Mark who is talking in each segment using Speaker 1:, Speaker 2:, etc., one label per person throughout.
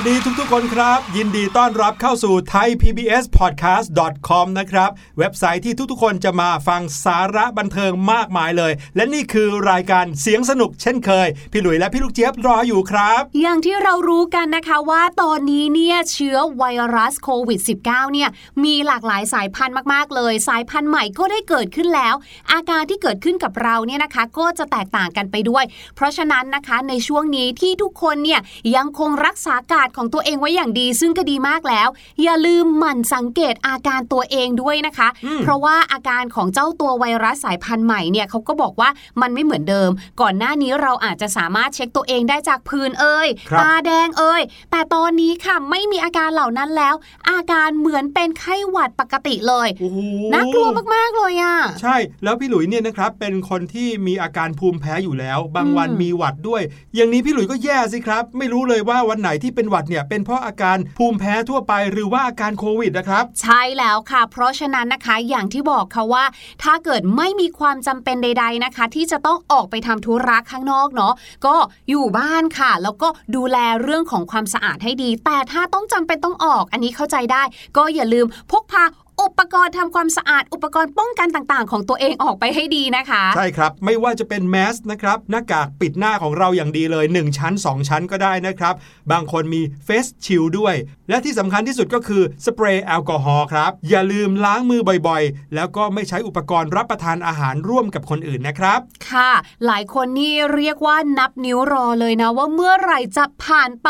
Speaker 1: วัสดีทุกๆ คนครับ ยินดีต้อนรับเข้าสู่ไทย PBS Podcast com นะครับ เว็บไซต์ที่ทุกๆ คนจะมาฟังสาระบันเทิงมากมายเลย และนี่คือรายการเสียงสนุกเช่นเคย พี่หลุยและพี่ลูกเจี๊ยบรออยู่ครับ
Speaker 2: อย่างที่เรารู้กันนะคะว่าตอนนี้เนี่ยเชื้อไวรัสโควิด -19 เนี่ยมีหลากหลายสายพันธุ์มากๆเลย สายพันธุ์ใหม่ก็ได้เกิดขึ้นแล้ว อาการที่เกิดขึ้นกับเราเนี่ยนะคะก็จะแตกต่างกันไปด้วย เพราะฉะนั้นนะคะในช่วงนี้ที่ทุกคนเนี่ยยังคงรักษาการดของตัวเองไว้อย่างดี ซึ่งก็ดีมากแล้ว อย่าลืมหมั่นสังเกตอาการตัวเองด้วยนะคะ เพราะว่าอาการของเจ้าตัวไวรัสสายพันธุ์ใหม่เนี่ยเขาก็บอกว่ามันไม่เหมือนเดิม ก่อนหน้านี้เราอาจจะสามารถเช็คตัวเองได้จากพื้นเอ่ย
Speaker 1: ครับ
Speaker 2: ตาแดงเอ่ยแต่ตอนนี้ค่ะไม่มีอาการเหล่านั้นแล้ว อาการเหมือนเป็นไข้หวัดปกติเลย
Speaker 1: โอ้โห
Speaker 2: น่ากลัวมากๆเลยอะ
Speaker 1: ใช่แล้วพี่หลุยเนี่ยนะครับเป็นคนที่มีอาการภูมิแพ้อยู่แล้ว บางวัน
Speaker 2: อืม
Speaker 1: มีหวัดด้วย อย่างนี้พี่หลุยก็แย่สิครับ ไม่รู้เลยว่าวันไหนที่เป็นหวัดเนี่ยเป็นเพราะอาการภูมิแพ้ทั่วไปหรือว่าอาการโควิดนะครับ
Speaker 2: ใช่แล้วค่ะ เพราะฉะนั้นนะคะอย่างที่บอกค่ะว่า ถ้าเกิดไม่มีความจำเป็นใด ๆนะคะ ที่จะต้องออกไปทำธุระข้างนอกเนาะก็อยู่บ้านค่ะ แล้วก็ดูแลเรื่องของความสะอาดให้ดี แต่ถ้าต้องจำเป็นต้องออกอันนี้เข้าใจได้ ก็อย่าลืมพกพา อุปกรณ์ทำความสะอาด อุปกรณ์ป้องกันต่างๆ ของตัวเองออกไปให้ดีนะคะ
Speaker 1: ใช่ครับ ไม่ว่าจะเป็นแมสนะครับหน้ากากปิดหน้าของเราอย่างดีเลย 1 ชั้น 2 ชั้นก็ได้นะครับ บางคนมีเฟสชิลด้วย และที่สำคัญที่สุดก็คือสเปรย์แอลกอฮอล์ครับ อย่าลืมล้างมือบ่อยๆ แล้วก็ไม่ใช้อุปกรณ์รับประทานอาหารร่วมกับคนอื่นนะครับ
Speaker 2: ค่ะ หลายคนนี่เรียกว่านับนิ้วรอเลยนะ ว่าเมื่อไหร่จะผ่านไป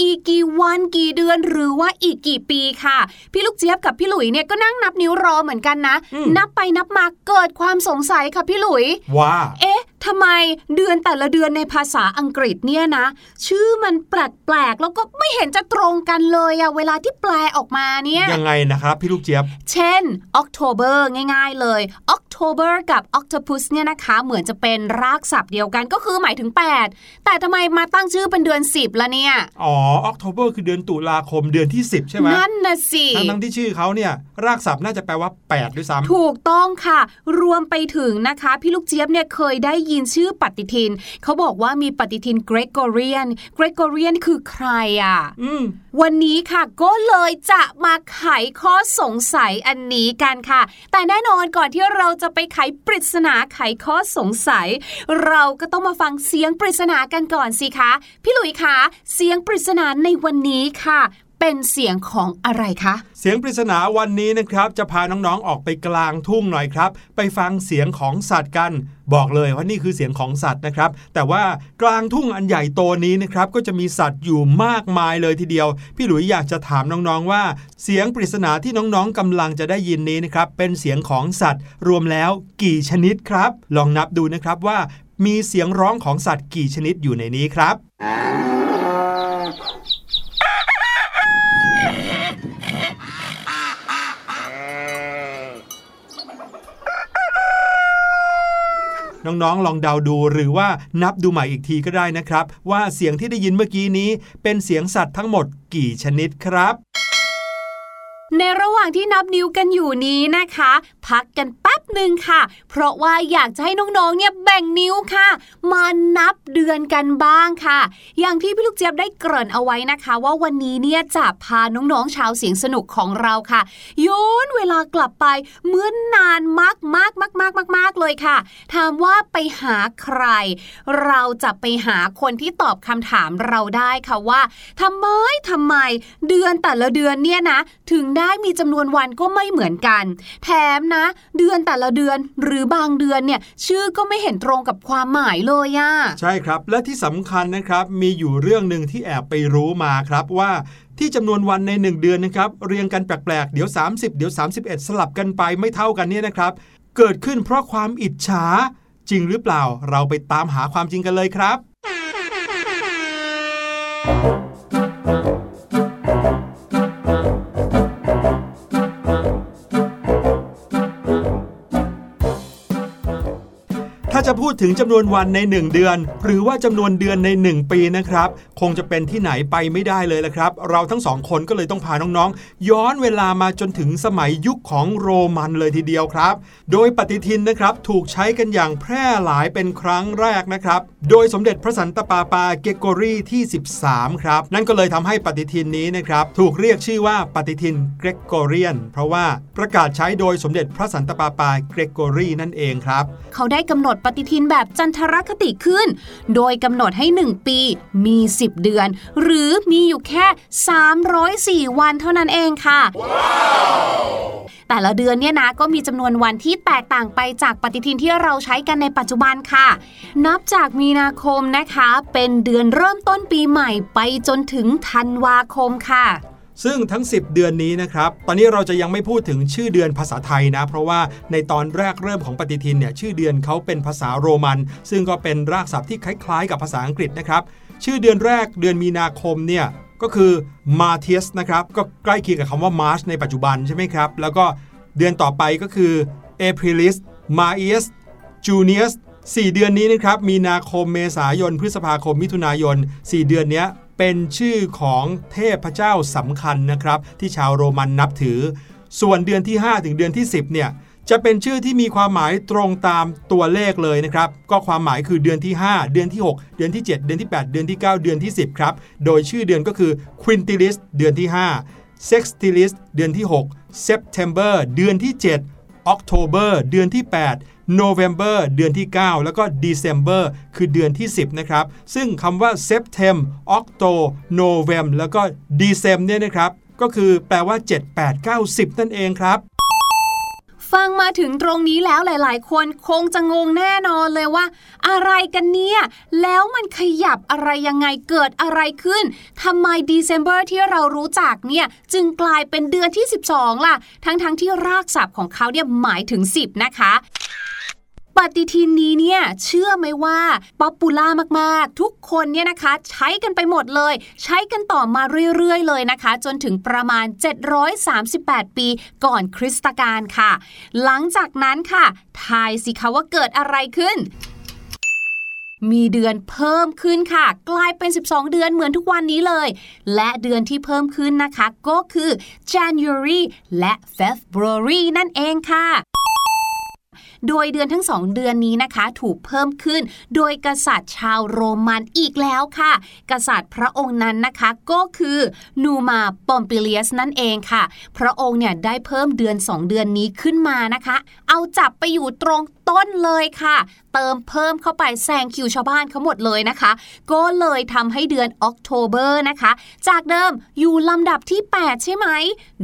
Speaker 2: อีกกี่วันกี่เดือนหรือว่าอีกกี่ปีค่ะ พี่ลูกเจี๊ยบกับพี่หลุยเนี่ยก็นั่งนับนิ้วรอเหมือนกันนะ
Speaker 1: อืม
Speaker 2: นับไปนับมาเกิดความสงสัยค่ะพี่หลุย
Speaker 1: ว่า
Speaker 2: เอ๊ะ ทำไมเดือนแต่ละเดือนในภาษาอังกฤษเนี่ยนะ ชื่อมันแปลกๆแล้วก็ไม่เห็นจะตรงกันเลยอะเวลาที่แปลออกมาเนี่ย
Speaker 1: ยังไงนะครับพี่ลูกเจี๊ยบ
Speaker 2: เช่น October ง่าย ๆ เลย October กับ Octopus เนี่ยนะคะเหมือนจะเป็นรากศัพท์เดียวกันก็คือหมายถึง 8 แต่ทำไมมาตั้งชื่อเป็นเดือน 10ละเนี่ย
Speaker 1: อ๋อออกโทเบอร์คือเดือนตุลาคมเดือนที่ 10 ใช่ไหม
Speaker 2: นั่นนะสิ
Speaker 1: ทั้งๆที่ชื่อเขาเนี่ยรากศัพท์น่าจะแปลว่า 8 ด้วยซ้ำ
Speaker 2: ถูกต้องค่ะ รวมไปถึงนะคะ พี่ลูกเจี๊ยบเนี่ยเคยได้ยินชื่อปฏิทิน เขาบอกว่ามีปฏิทินเกรกอเรียน เกรกอเรียนคือใครอะ
Speaker 1: อืม
Speaker 2: วันนี้ค่ะก็เลยจะมาไขข้อสงสัยอันนี้กันค่ะ แต่แน่นอนก่อนที่เราจะไปไขปริศนาไขข้อสงสัย เราก็ต้องมาฟังเสียงปริศนากันก่อนสิคะ พี่หลุยคะเสียงปริศนาในวันนี้ค่ะ เป็นเสียงของอะไรคะ
Speaker 1: เสียงปริศนาวันนี้นะครับ จะพาน้องๆออกไปกลางทุ่งหน่อยครับ ไปฟังเสียงของสัตว์กัน บอกเลยว่านี่คือเสียงของสัตว์นะครับ แต่ว่ากลางทุ่งอันใหญ่โตนี้นะครับก็จะมีสัตว์อยู่มากมายเลยทีเดียว พี่หลุยอยากจะถามน้องๆว่า เสียงปริศนาที่น้องๆกำลังจะได้ยินนี้นะครับเป็นเสียงของสัตว์ รวมแล้วกี่ชนิดครับ ลองนับดูนะครับว่ามีเสียงร้องของสัตว์กี่ชนิดอยู่ในนี้ครับ น้องๆ ลองเดาดูหรือว่านับดูใหม่อีกทีก็ได้นะครับ ว่าเสียงที่ได้ยินเมื่อกี้นี้ เป็นเสียงสัตว์ทั้งหมดกี่ชนิดครับ
Speaker 2: ในระหว่างที่นับนิ้วกันอยู่นี้นะคะ พักกันแป๊บหนึ่งค่ะ เพราะว่าอยากจะให้น้องๆเนี่ยแบ่งนิ้วค่ะ มานับเดือนกันบ้างค่ะ อย่างที่พี่ลูกเจี๊ยบได้เกริ่นเอาไว้นะคะ ว่าวันนี้เนี่ยจะพาน้องๆชาวเสียงสนุกของเราค่ะย้อนเวลากลับไปเมื่อนนานมากมากมากมากมากมากๆเลยค่ะ ถามว่าไปหาใคร เราจะไปหาคนที่ตอบคำถามเราได้ค่ะว่าทำไมทำไมเดือนแต่ละเดือนเนี่ยนะ ถึงได้ได้มีจำนวนวันก็ไม่เหมือนกัน แถมนะ เดือนแต่ละเดือนหรือบางเดือนเนี่ยชื่อก็ไม่เห็นตรงกับความหมายเลยอะ
Speaker 1: ใช่ครับ และที่สำคัญนะครับมีอยู่เรื่องหนึ่งที่แอบไปรู้มาครับว่าที่จำนวนวันใน 1 เดือนนะครับเรียงกันแปลกๆ เดี๋ยว 30 เดี๋ยว 31 สลับกันไปไม่เท่ากันเนี่ยนะครับ เกิดขึ้นเพราะความอิจฉาจริงหรือเปล่าเราไปตามหาความจริงกันเลยครับ จะพูดถึงจำนวนวันใน 1 เดือน หรือว่าจำนวนเดือนใน 1 ปีนะครับ คงจะเป็นที่ไหนไปไม่ได้เลยละครับ เราทั้งสองคนก็เลยต้องพาน้องๆ ย้อนเวลามาจนถึงสมัยยุคของโรมันเลยทีเดียวครับ โดยปฏิทินนะครับถูกใช้กันอย่างแพร่หลายเป็นครั้งแรกนะครับ โดยสมเด็จพระสันตะปาปาเกโกรีที่ 13 ครับ นั่นก็เลยทำให้ปฏิทินนี้นะครับถูกเรียกชื่อว่าปฏิทินเกรกโกเรียน เพราะว่าประกาศใช้โดยสมเด็จพระสันตะปาปาเกรกโกรีนั่นเองครับ
Speaker 2: เขาได้กำหนดปฏิทินแบบจันทรคติขึ้น โดยกำหนดให้ 1 ปีมี 10 เดือน หรือมีอยู่แค่ 304 วันเท่านั้นเองค่ะแต่ละเดือนเนี่ยนะก็มีจำนวนวันที่แตกต่างไปจากปฏิทินที่เราใช้กันในปัจจุบันค่ะ นับจากมีนาคมนะคะ เป็นเดือนเริ่มต้นปีใหม่ไปจนถึงธันวาคมค่ะ
Speaker 1: ซึ่งทั้ง 10 เดือนนี้นะครับ ตอนนี้เราจะยังไม่พูดถึงชื่อเดือนภาษาไทยนะ เพราะว่าในตอนแรกเริ่มของปฏิทินเนี่ยชื่อเดือนเขาเป็นภาษาโรมัน ซึ่งก็เป็นรากศัพท์ที่คล้าย ๆ กับภาษาอังกฤษนะครับ ชื่อเดือนแรกเดือนมีนาคมเนี่ยก็คือ Martius นะครับ ก็ใกล้เคียงกับคำว่า March ในปัจจุบันใช่ไหมครับ แล้วก็เดือนต่อไปก็คือ Aprilis Maius Junius 4เดือนนี้นะครับ มีนาคม เมษายน พฤษภาคม มิถุนายน 4 เดือนเนี้ย เป็นชื่อของเทพเจ้าสำคัญนะครับ ที่ชาวโรมันนับถือ ส่วนเดือนที่ 5 ถึงเดือนที่ 10เนี่ยจะเป็นชื่อที่มีความหมายตรงตามตัวเลขเลยนะครับ ก็ความหมายคือเดือนที่ 5 เดือนที่ 6 เดือนที่ 7 เดือนที่ 8 เดือนที่ 9 เดือนที่ 10 ครับ โดยชื่อเดือนก็คือ Quintilis เดือนที่ 5 Sextilis เดือนที่ 6 September เดือนที่ 7 October เดือนที่ 8 November เดือนที่ 9 แล้วก็ December คือเดือนที่ 10 นะครับ ซึ่งคำว่า Septem Octo Novem แล้วก็ Decem เนี่ยนะครับ ก็คือแปลว่า 7 8 9 10 นั่นเองครับ
Speaker 2: ฟังมาถึงตรงนี้แล้วหลาย ๆ คนคงจะงงแน่นอนเลยว่า อะไรกันเนี่ย แล้วมันขยับอะไรยังไงเกิดอะไรขึ้นทำไมเดซ ember ที่เรารู้จักเนี่ย จึงกลายเป็นเดือนที่ 12 ล่ะ ทั้งๆที่รากศัพท์ของเขาเนี่ยหมายถึง 10 นะคะ ปฏิทินนี้เนี่ยเชื่อไหมว่า popular มากๆ ทุกคนเนี่ยนะคะ ใช้กันไปหมดเลย ใช้กันต่อมาเรื่อยๆเลยนะคะ จนถึงประมาณ 738 ปีก่อนคริสตกาลค่ะ หลังจากนั้นค่ะทายสิคะว่าเกิดอะไรขึ้นมีเดือนเพิ่มขึ้นค่ะ กลายเป็น 12 เดือนเหมือนทุกวันนี้เลย และเดือนที่เพิ่มขึ้นนะคะ ก็คือ January และ February นั่นเองค่ะ โดยเดือนทั้งสองเดือนนี้นะคะ ถูกเพิ่มขึ้น โดยกษัตริย์ชาวโรมันอีกแล้วค่ะ กษัตริย์พระองค์นั้นนะคะก็คือนูมาปอมปิเลียสนั่นเองค่ะ พระองค์เนี่ยได้เพิ่มเดือน 2 เดือนนี้ขึ้นมานะคะ เอาจับไปอยู่ตรงต้นเลยค่ะ เติมเพิ่มเข้าไปแซงคิวชาวบ้านเขาหมดเลยนะคะ ก็เลยทำให้เดือนออกโทเบอร์นะคะ จากเดิมอยู่ลำดับที่ 8 ใช่ไหม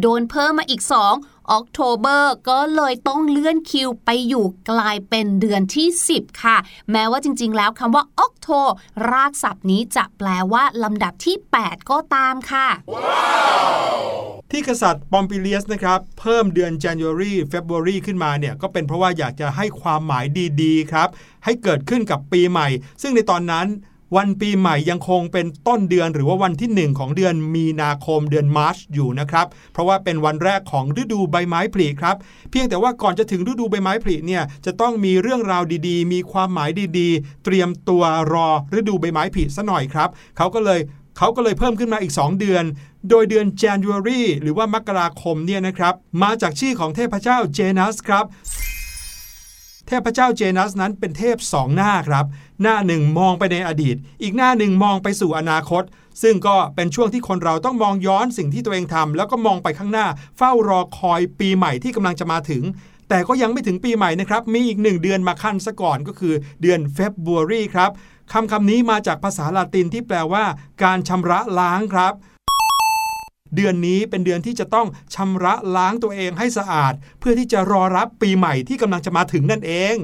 Speaker 2: โดนเพิ่มมาอีก 2 ออกโทเบอร์ก็เลยต้องเลื่อนคิวไปอยู่กลายเป็นเดือนที่ 10 ค่ะ แม้ว่าจริง ๆ แล้วคำว่าออกโทรากศัพท์นี้จะแปลว่าลำดับที่ 8 ก็ตามค่ะ
Speaker 1: ที่กษัตริย์ปอมปิเลียสนะครับเพิ่มเดือน January February ขึ้นมาเนี่ยก็เป็นเพราะว่าอยากจะให้ความหมายดีๆครับให้เกิดขึ้นกับปีใหม่ ซึ่งในตอนนั้น วันปีใหม่ยังคงเป็นต้นเดือนหรือว่าวันที่ 1 ของเดือนมีนาคมเดือนมาร์ชอยู่นะครับ เพราะว่าเป็นวันแรกของฤดูใบไม้ผลิครับ เพียงแต่ว่าก่อนจะถึงฤดูใบไม้ผลิเนี่ยจะต้องมีเรื่องราวดีๆ มีความหมายดีๆ เตรียมตัวรอฤดูใบไม้ผลิซะหน่อยครับเขาก็เลยเขาก็เลยเพิ่มขึ้นมาอีก 2 เดือน โดยเดือน January หรือว่ามกราคมเนี่ยนะครับ มาจากชื่อของเทพเจ้าเจนัสครับ เทพเจ้าเจนัสนั้นเป็นเทพสองหน้าครับ หน้าหนึ่งมองไปในอดีต อีกหน้าหนึ่งมองไปสู่อนาคต ซึ่งก็เป็นช่วงที่คนเราต้องมองย้อนสิ่งที่ตัวเองทำแล้วก็มองไปข้างหน้า เฝ้ารอคอยปีใหม่ที่กำลังจะมาถึง แต่ก็ยังไม่ถึงปีใหม่นะครับ มีอีกหนึ่งเดือนมาขั้นซะก่อนก็คือเดือนเฟบ r u a r y ครับคำคำนี้มาจากภาษาลาตินที่แปลว่า การชำระล้างครับเดือนนี้เป็นเดือนที่จะต้องชำระล้างตัวเองให้สะอาด เพื่อที่จะรอรับปีใหม่ที่กำลังจะมาถึงนั่นเอง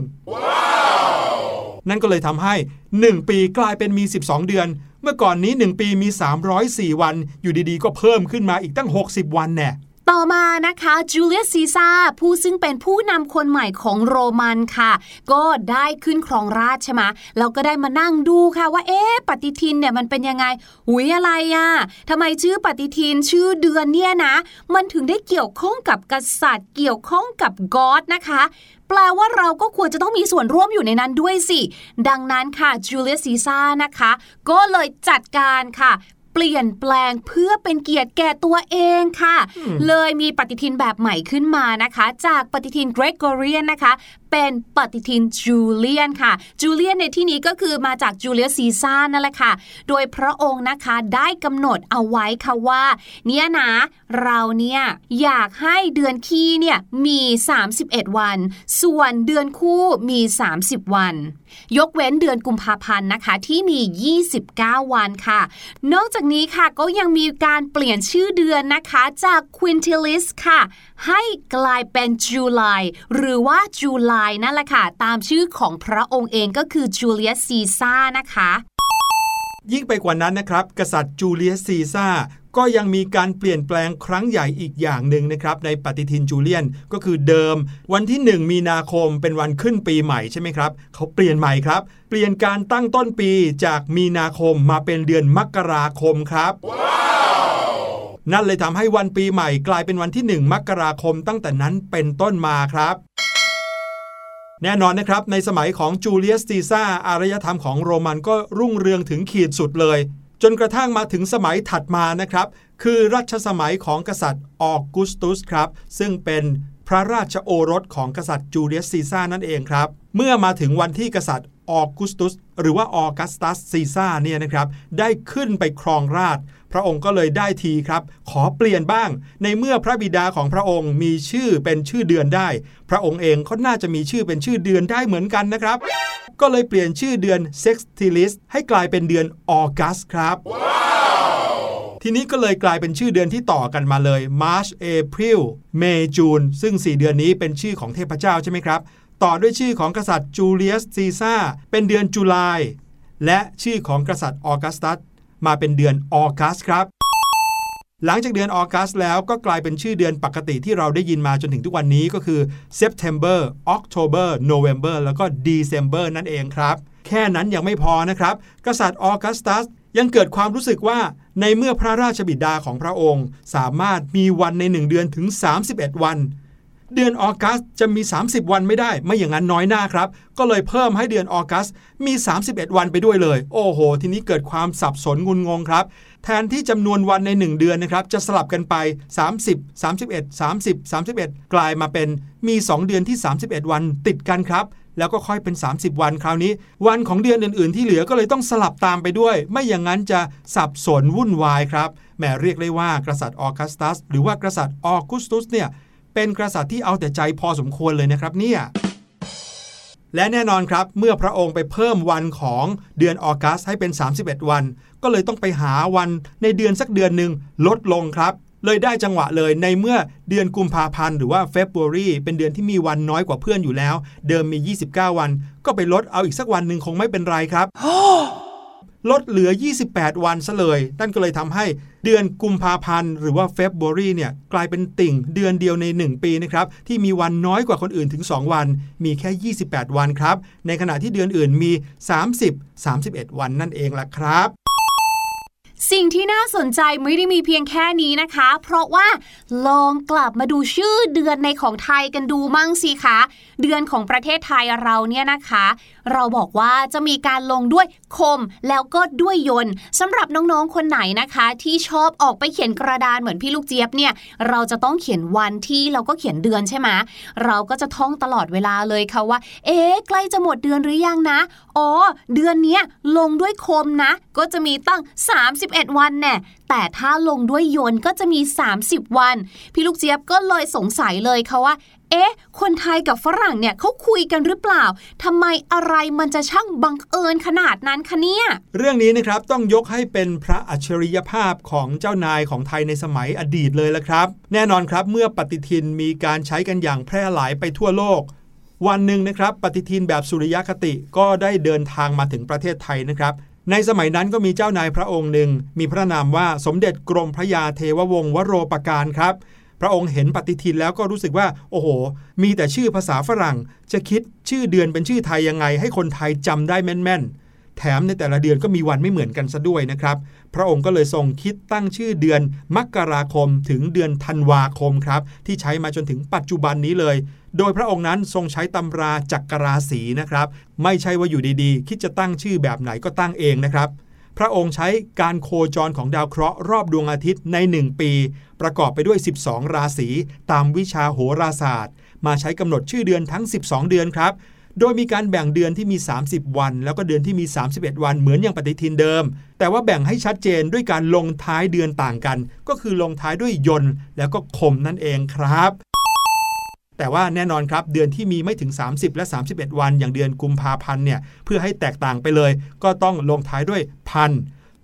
Speaker 1: นั่นก็เลยทำให้ 1 ปีกลายเป็นมี 12 เดือน เมื่อก่อนนี้ 1 ปีมี 304 วัน อยู่ดีๆ ก็เพิ่มขึ้นมาอีกตั้ง 60 วันแน่
Speaker 2: ต่อมานะคะจูเลียสซีซาผู้ซึ่งเป็นผู้นำคนใหม่ของโรมันค่ะ ก็ได้ขึ้นครองราชใช่ไหมแล้วก็ได้มานั่งดูค่ะว่าเอ๊ะปฏิทินเนี่ยมันเป็นยังไงหุยอะไรอะ่ะทำไมชื่อปฏิทินชื่อเดือนเนี่ยนะ มันถึงได้เกี่ยวข้องกับกษัตริย์ เกี่ยวข้องกับกอดนะคะแปลว่าเราก็ควรจะต้องมีส่วนร่วมอยู่ในนั้นด้วยสิ ดังนั้นค่ะจูเลียสซีซาร์นะคะ ก็เลยจัดการค่ะ เปลี่ยนแปลงเพื่อเป็นเกียรติแก่ตัวเองค่ะ เลยมีปฏิทินแบบใหม่ขึ้นมานะคะ จากปฏิทินเกรกอเรียนนะคะเป็นปฏิทินจูเลียนค่ะ จูเลียนในที่นี้ก็คือมาจากจูเลียสซีซาร์นั่นแหละค่ะ โดยพระองค์นะคะได้กำหนดเอาไว้ค่ะว่า เนี่ยนะเราเนี่ยอยากให้เดือนคี่เนี่ยมี 31 วัน ส่วนเดือนคู่มี 30 วันยกเว้นเดือนกุมภาพันธ์นะคะที่มี 29 วันค่ะ นอกจากนี้ค่ะก็ยังมีการเปลี่ยนชื่อเดือนนะคะจาก Quintilis ค่ะ ให้กลายเป็น July หรือว่า July นั่นแหละค่ะ ตามชื่อของพระองค์เองก็คือ Julius Caesar นะคะ
Speaker 1: ยิ่งไปกว่านั้นนะครับ กษัตริย์จูเลียสซีซ่า ก็ยังมีการเปลี่ยนแปลงครั้งใหญ่อีกอย่างหนึ่งนะครับในปฏิทินจูเลียนก็คือเดิม วันที่ 1 มีนาคมเป็นวันขึ้นปีใหม่ใช่ไหมครับเขาเปลี่ยนใหม่ครับ เปลี่ยนการตั้งต้นปีจากมีนาคมมาเป็นเดือนมกราคมครับนั่นเลยทำให้วันปีใหม่กลายเป็นวันที่ 1 มกราคมตั้งแต่นั้นเป็นต้นมาครับแน่นอนนะครับ ในสมัยของจูเลียสซีซ่าอารยธรรมของโรมันก็รุ่งเรืองถึงขีดสุดเลย จนกระทั่งมาถึงสมัยถัดมานะครับ คือรัชสมัยของกษัตริย์ออกุสตุสครับ ซึ่งเป็นพระราชโอรสของกษัตริย์จูเลียสซีซ่านั่นเองครับ เมื่อมาถึงวันที่กษัตริย์ออกุสตุสหรือว่าออกัสตัสซีซ่าเนี่ยนะครับ ได้ขึ้นไปครองราช พระองค์ก็เลยได้ทีครับ ขอเปลี่ยนบ้าง ในเมื่อพระบิดาของพระองค์มีชื่อเป็นชื่อเดือนได้ พระองค์เองก็น่าจะมีชื่อเป็นชื่อเดือนได้เหมือนกันนะครับ ก็เลยเปลี่ยนชื่อเดือน Sextilis ให้กลายเป็นเดือนออกัสครับทีนี้ก็เลยกลายเป็นชื่อเดือนที่ต่อกันมาเลย March April May June ซึ่ง 4 เดือนนี้เป็นชื่อของเทพเจ้าใช่ไหมครับ ต่อด้วยชื่อของกษัตริย์จูเลียสซีซ่าเป็นเดือนจุลายและชื่อของกษัตริย์ออกัสตัส มาเป็นเดือนออกัสครับ หลังจากเดือนออกัสแล้วก็กลายเป็นชื่อเดือนปกติที่เราได้ยินมาจนถึงทุกวันนี้ก็คือ September October November แล้วก็ December นั่นเองครับ แค่นั้นยังไม่พอนะครับ กษัตริย์ออกัสตัสยังเกิดความรู้สึกว่าในเมื่อพระราชบิดาของพระองค์ สามารถมีวันในหนึ่งเดือนถึง 31 วัน เดือนออกัสจะมี 30 วันไม่ได้ ไม่อย่างนั้นน้อยหน้าครับ ก็เลยเพิ่มให้เดือนออกัสมี 31 วันไปด้วยเลย โอ้โห ทีนี้เกิดความสับสนงุนงงครับ แทนที่จำนวนวันใน 1 เดือนนะครับ จะสลับกันไป 30 31 30 31 กลายมาเป็นมี 2 เดือนที่ 31 วันติดกันครับแล้วก็ค่อยเป็น 30 วันคราวนี้ วันของเดือนอื่น ๆ ที่เหลือก็เลยต้องสลับตามไปด้วย ไม่อย่างนั้นจะสับสนวุ่นวายครับแหมเรียกได้ว่ากษัตริย์ออกัสตัส หรือว่ากษัตริย์ออกุสตุสเนี่ย เป็นกษัตริย์ที่เอาแต่ใจพอสมควรเลยนะครับเนี่ยและแน่นอนครับ เมื่อพระองค์ไปเพิ่มวันของเดือนออกัสให้เป็น 31 วัน ก็เลยต้องไปหาวันในเดือนสักเดือนหนึ่งลดลงครับ เลยได้จังหวะเลยในเมื่อเดือนกุมภาพันธ์หรือว่าเฟบรุรีเป็นเดือนที่มีวันน้อยกว่าเพื่อนอยู่แล้ว เดิมมี 29 วัน ก็ไปลดเอาอีกสักวันหนึ่งคงไม่เป็นไรครับ ลดเหลือ 28 วันซะเลย นั่นก็เลยทำให้เดือนกุมภาพันธ์หรือว่าเฟบรุรีเนี่ยกลายเป็นติ่งเดือนเดียวใน 1 ปีนะครับที่มีวันน้อยกว่าคนอื่นถึง 2 วัน มีแค่ 28 วันครับ ในขณะที่เดือนอื่นมี 30 31 วันนั่นเองล่ะครับ
Speaker 2: สิ่งที่น่าสนใจไม่ได้มีเพียงแค่นี้นะคะ เพราะว่าลองกลับมาดูชื่อเดือนในของไทยกันดูมั่งสิคะเดือนของประเทศไทยเราเนี่ยนะคะ เราบอกว่าจะมีการลงด้วยคมแล้วก็ด้วยยนต์สำหรับน้องๆคนไหนนะคะ ที่ชอบออกไปเขียนกระดานเหมือนพี่ลูกเจี๊ยบเนี่ย เราจะต้องเขียนวันที่เราก็เขียนเดือนใช่ไหมเราก็จะท่องตลอดเวลาเลยค่ะว่า เอ๊ะใกล้จะหมดเดือนหรือยังนะ อ๋อ เดือนนี้ลงด้วยคมนะ ก็จะมีตั้ง 31 วันแน่แต่ถ้าลงด้วยยนก็จะมี 30 วัน พี่ลูกเจี๊ยบก็เลยสงสัยเลยค่ะว่า เอ๊ะ คนไทยกับฝรั่งเนี่ยเขาคุยกันหรือเปล่าทำไมอะไรมันจะช่างบังเอิญขนาดนั้นคะเนี่ย
Speaker 1: เรื่องนี้นะครับต้องยกให้เป็นพระอัจฉริยภาพของเจ้านายของไทยในสมัยอดีตเลยละครับ แน่นอนครับเมื่อปฏิทินมีการใช้กันอย่างแพร่หลายไปทั่วโลก วันหนึ่งนะครับ ปฏิทินแบบสุริยคติก็ได้เดินทางมาถึงประเทศไทยนะครับ ในสมัยนั้นก็มีเจ้านายพระองค์หนึ่ง มีพระนามว่าสมเด็จกรมพระยาเทววงศ์วโรปการครับ พระองค์เห็นปฏิทินแล้วก็รู้สึกว่า โอ้โห มีแต่ชื่อภาษาฝรั่ง จะคิดชื่อเดือนเป็นชื่อไทยยังไง ให้คนไทยจำได้แม่นๆ แถมในแต่ละเดือนก็มีวันไม่เหมือนกันซะด้วยนะครับ พระองค์ก็เลยทรงคิดตั้งชื่อเดือนมกราคมถึงเดือนธันวาคมครับที่ใช้มาจนถึงปัจจุบันนี้เลย โดยพระองค์นั้นทรงใช้ตำราจักรราศีนะครับ ไม่ใช่ว่าอยู่ดีๆ คิดจะตั้งชื่อแบบไหนก็ตั้งเองนะครับ พระองค์ใช้การโคจรของดาวเคราะห์รอบดวงอาทิตย์ใน 1 ปี ประกอบไปด้วย 12 ราศีตามวิชาโหราศาสตร์ มาใช้กำหนดชื่อเดือนทั้ง 12 เดือนครับโดยมีการแบ่งเดือนที่มี 30 วัน แล้วก็เดือนที่มี 31 วันเหมือนอย่างปฏิทินเดิม แต่ว่าแบ่งให้ชัดเจนด้วยการลงท้ายเดือนต่างกัน ก็คือลงท้ายด้วยยนต์แล้วก็คมนั่นเองครับ แต่ว่าแน่นอนครับ เดือนที่มีไม่ถึง 30 และ 31 วัน อย่างเดือนกุมภาพันธ์เนี่ยเพื่อให้แตกต่างไปเลย ก็ต้องลงท้ายด้วยพัน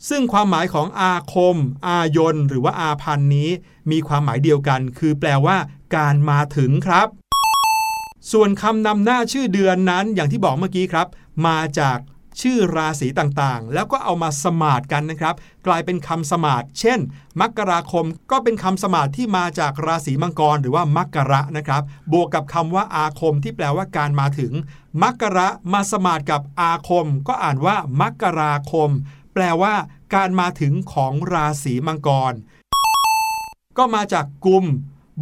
Speaker 1: ซึ่งความหมายของอาคม อายน หรือว่าอาพันนี้ มีความหมายเดียวกัน คือแปลว่า การมาถึงครับ ส่วนคำนำหน้าชื่อเดือนนั้นอย่างที่บอกเมื่อกี้ครับ มาจาก ชื่อราศีต่างๆ แล้วก็เอามาสมาดกันนะครับ กลายเป็นคำสมาดเช่น มกราคมก็เป็นคำสมาดที่มาจากราศีมังกรหรือว่ามักระนะครับ บวกกับคำว่าอาคมที่แปลว่าการมาถึงมักระมาสมาดกับอาคม ก็อ่านว่ามกกราคม แปลว่า การมาถึงของราศีมังกร ก็มาจากกุม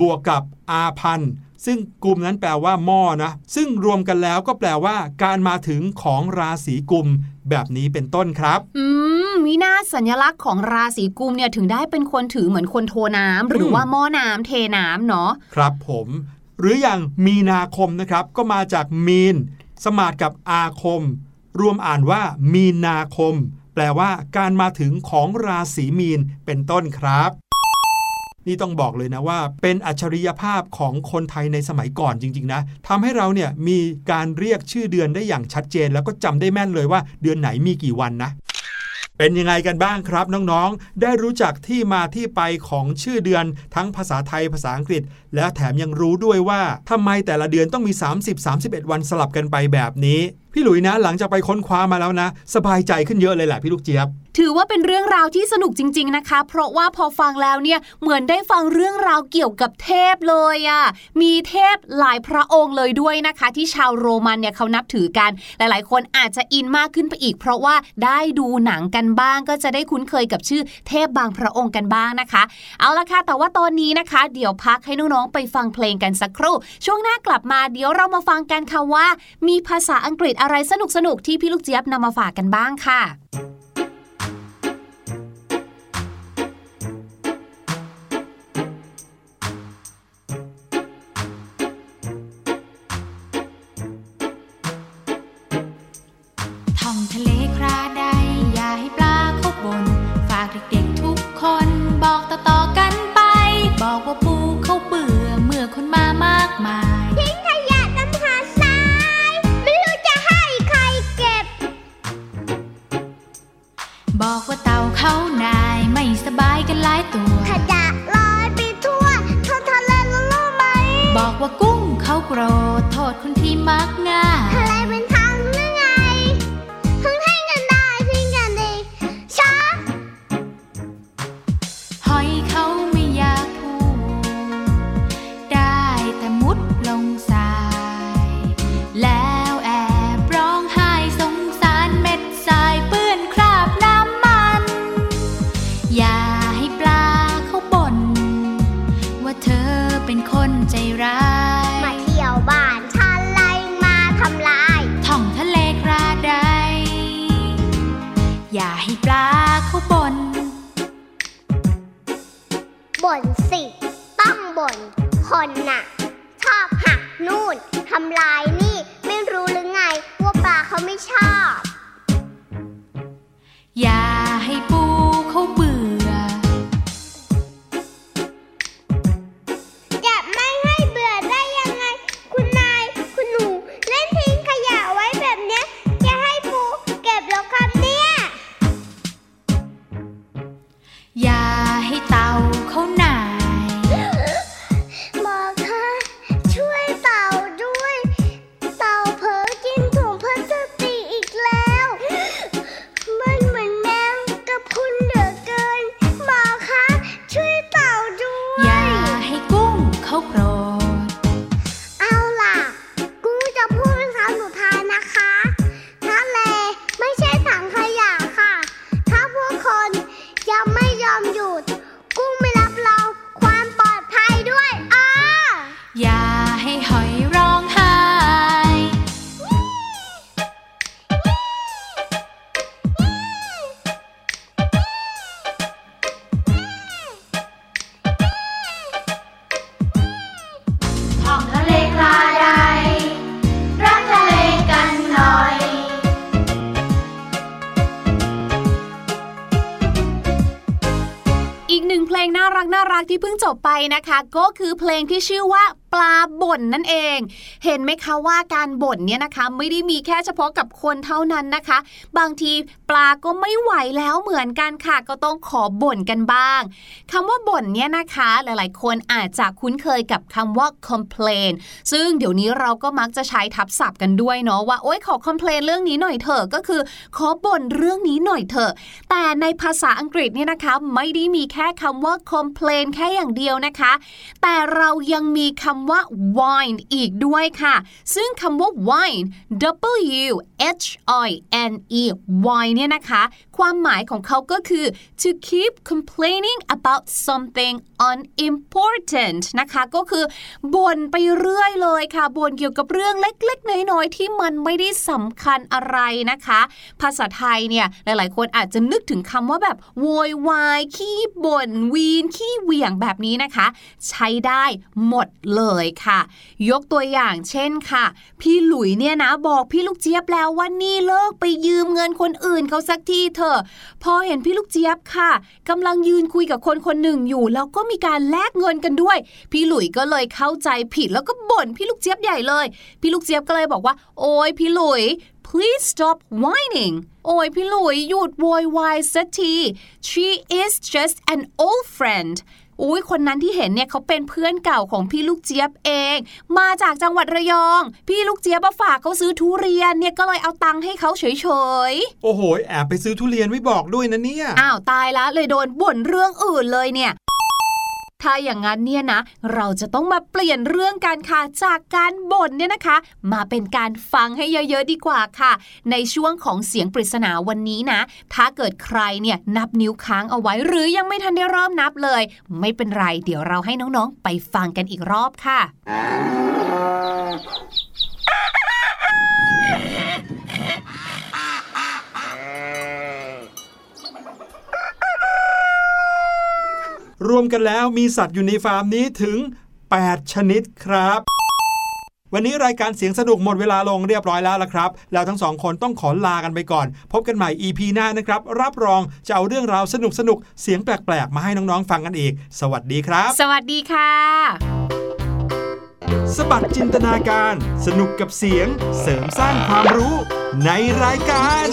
Speaker 1: บวกกับอาพันธ์ซึ่งกลุ่มนั้นแปลว่าหม้อนะซึ่งรวมกันแล้วก็แปลว่า การมาถึงของราศีกุมแบบนี้เป็นต้นครับ
Speaker 2: อืมวินาศสัญลักษณ์ของราศีกุมเนี่ยถึงได้เป็นคนถือเหมือนคนโทน้ำหรือว่าหม้อน้ำเทน้ำเนาะ
Speaker 1: ครับผม หรืออย่างมีนาคมนะครับ ก็มาจากมีน สมาดกับอาคม รวมอ่านว่ามีนาคม แปลว่า การมาถึงของราศีมีนเป็นต้นครับ นี่ต้องบอกเลยนะว่า เป็นอัจฉริยภาพของคนไทยในสมัยก่อนจริง ๆ นะทำให้เราเนี่ยมีการเรียกชื่อเดือนได้อย่างชัดเจน แล้วก็จำได้แม่นเลยว่าเดือนไหนมีกี่วันนะเป็นยังไงกันบ้างครับน้องๆ ได้รู้จักที่มาที่ไปของชื่อเดือนทั้งภาษาไทยภาษาอังกฤษ และแถมยังรู้ด้วยว่าทำไมแต่ละเดือนต้องมี 30-31 วันสลับกันไปแบบนี้พี่หลุยนะหลังจากไปค้นคว้ามาแล้วนะ สบายใจขึ้นเยอะเลยแหละพี่ลูกเจี๊ยบ
Speaker 2: ถือว่าเป็นเรื่องราวที่สนุกจริง ๆนะคะ เพราะว่าพอฟังแล้วเนี่ยเหมือนได้ฟังเรื่องราวเกี่ยวกับเทพเลยอะ่ะมีเทพหลายพระองค์เลยด้วยนะคะ ที่ชาวโรมันเนี่ยเขานับถือกัน หลายๆ คนอาจจะอินมากขึ้นไปอีก เพราะว่าได้ดูหนังกันบ้าง ก็จะได้คุ้นเคยกับชื่อเทพบางพระองค์กันบ้างนะคะ เอาละค่ะแต่ว่าตอนนี้นะคะ เดี๋ยวพักให้น้องๆไปฟังเพลงกันสักครู่ ช่วงหน้ากลับมาเดี๋ยวเรามาฟังกันค่ะว่า มีภาษาอังกฤษอะไรสนุกๆที่พี่ลูกเจี๊ยบนำมาฝากกันบ้างค่ะ
Speaker 3: ท่องทะเลคราใด อย่าให้ปลาเข้าบน ฝากเด็กๆทุกคนบอกต่อๆกันไป บอกว่าปูเขาเบื่อเมื่อคนมามากมาย อย่าให้ปลาเขาบ่น
Speaker 4: บ่นสิ ต้องบ่นคนน่ะ ชอบหักนู่นทำลายนี่ ไม่รู้หรือไง ว่าปลาเขาไม่ชอบ
Speaker 3: อย่าให้่อ
Speaker 4: ไปนะ
Speaker 2: คะ ก็คือเพลงที่ชื่อว่า ลาบ่นนั่นเอง เห็นไหมคะว่าการบ่นเนี่ยนะคะ ไม่ได้มีแค่เฉพาะกับคนเท่านั้นนะคะ บางทีปลาก็ไม่ไหวแล้วเหมือนกันค่ะก็ต้องขอบ่นกันบ้างคำว่าบ่นเนี่ยนะคะหลายๆ คนอาจจะคุ้นเคยกับคำว่า complain ซึ่งเดี๋ยวนี้เราก็มักจะใช้ทับศัพท์กันด้วยเนาะว่าโอ๊ยขอ complain เรื่องนี้หน่อยเถอะก็คือ ขอบ่นเรื่องนี้หน่อยเถอะแต่ในภาษาอังกฤษเนี่ยนะคะไม่ได้มีแค่คำว่า complain แค่อย่างเดียวนะคะ แต่เรายังมีคำว่า whine อีกด้วยค่ะ ซึ่งคำว่า whine W H I N E whine เนี่ยนะคะ ความหมายของเขาก็คือ to keep complaining about something unimportant นะคะ ก็คือบ่นไปเรื่อยเลยค่ะบ่นเกี่ยวกับเรื่องเล็ก ๆ น้อย ๆ ที่มันไม่ได้สำคัญอะไรนะคะ ภาษาไทยเนี่ย หลาย ๆ คนอาจจะนึกถึงคำว่าแบบโวยวายขี้บ่นวีนขี้เหวี่ยงแบบนี้นะคะ ใช้ได้หมดเลยค่ะ ยกตัวอย่างเช่นค่ะ พี่หลุยเนี่ยนะบอกพี่ลูกเจี๊ยบแล้วว่านี่เลิกไปยืมเงินคนอื่นเขาสักทีเถอะพอเห็นพี่ลูกเจี๊ยบค่ะกำลังยืนคุยกับคนคนหนึ่งอยู่ แล้วก็มีการแลกเงินกันด้วย พี่หลุยก็เลยเข้าใจผิดแล้วก็บ่นพี่ลูกเจี๊ยบใหญ่เลย พี่ลูกเจี๊ยบก็เลยบอกว่า โอ้ยพี่หลุย please stop whining โอ้ยพี่หลุยหยุดโวยวายสักที she is just an old friend อุ้ยคนนั้นที่เห็นเนี่ยเขาเป็นเพื่อนเก่าของพี่ลูกเจี๊ยบเอง มาจากจังหวัดระยอง พี่ลูกเจี๊ยบมาฝากเขาซื้อทุเรียนเนี่ยก็เลยเอาตังค์ให้เขาเฉย
Speaker 1: โอ้โหแอบไปซื้อทุเรียนไม่บอกด้วยนะเนี่ย
Speaker 2: ๆอ้าวตายละเลยโดนบ่นเรื่องอื่นเลยเนี่ย ถ้าอย่างนั้นเนี่ยนะ เราจะต้องมาเปลี่ยนเรื่องการค่ะจากการบ่นเนี่ยนะคะ มาเป็นการฟังให้เยอะๆดีกว่าค่ะ ในช่วงของเสียงปริศนาวันนี้นะ ถ้าเกิดใครเนี่ยนับนิ้วค้างเอาไว้ หรือยังไม่ทันได้เริ่มนับเลย ไม่เป็นไร เดี๋ยวเราให้น้องๆ ไปฟังกันอีกรอบค่ะ
Speaker 1: รวมกันแล้วมีสัตว์อยู่ในฟาร์มนี้ถึง 8 ชนิดครับ วันนี้รายการเสียงสนุกหมดเวลาลงเรียบร้อยแล้วละครับแล้วทั้งสองคนต้องขอลากันไปก่อน พบกันใหม่ EP หน้านะครับ รับรองจะเอาเรื่องราวสนุกสนุกๆเสียงแปลกๆ มาให้น้องๆฟังกันอีก สวัสดีครับ
Speaker 2: สวัสดีค่ะ
Speaker 1: สบัดจินตนาการ สนุกกับเสียง เสริมสร้างความรู้ในรายการ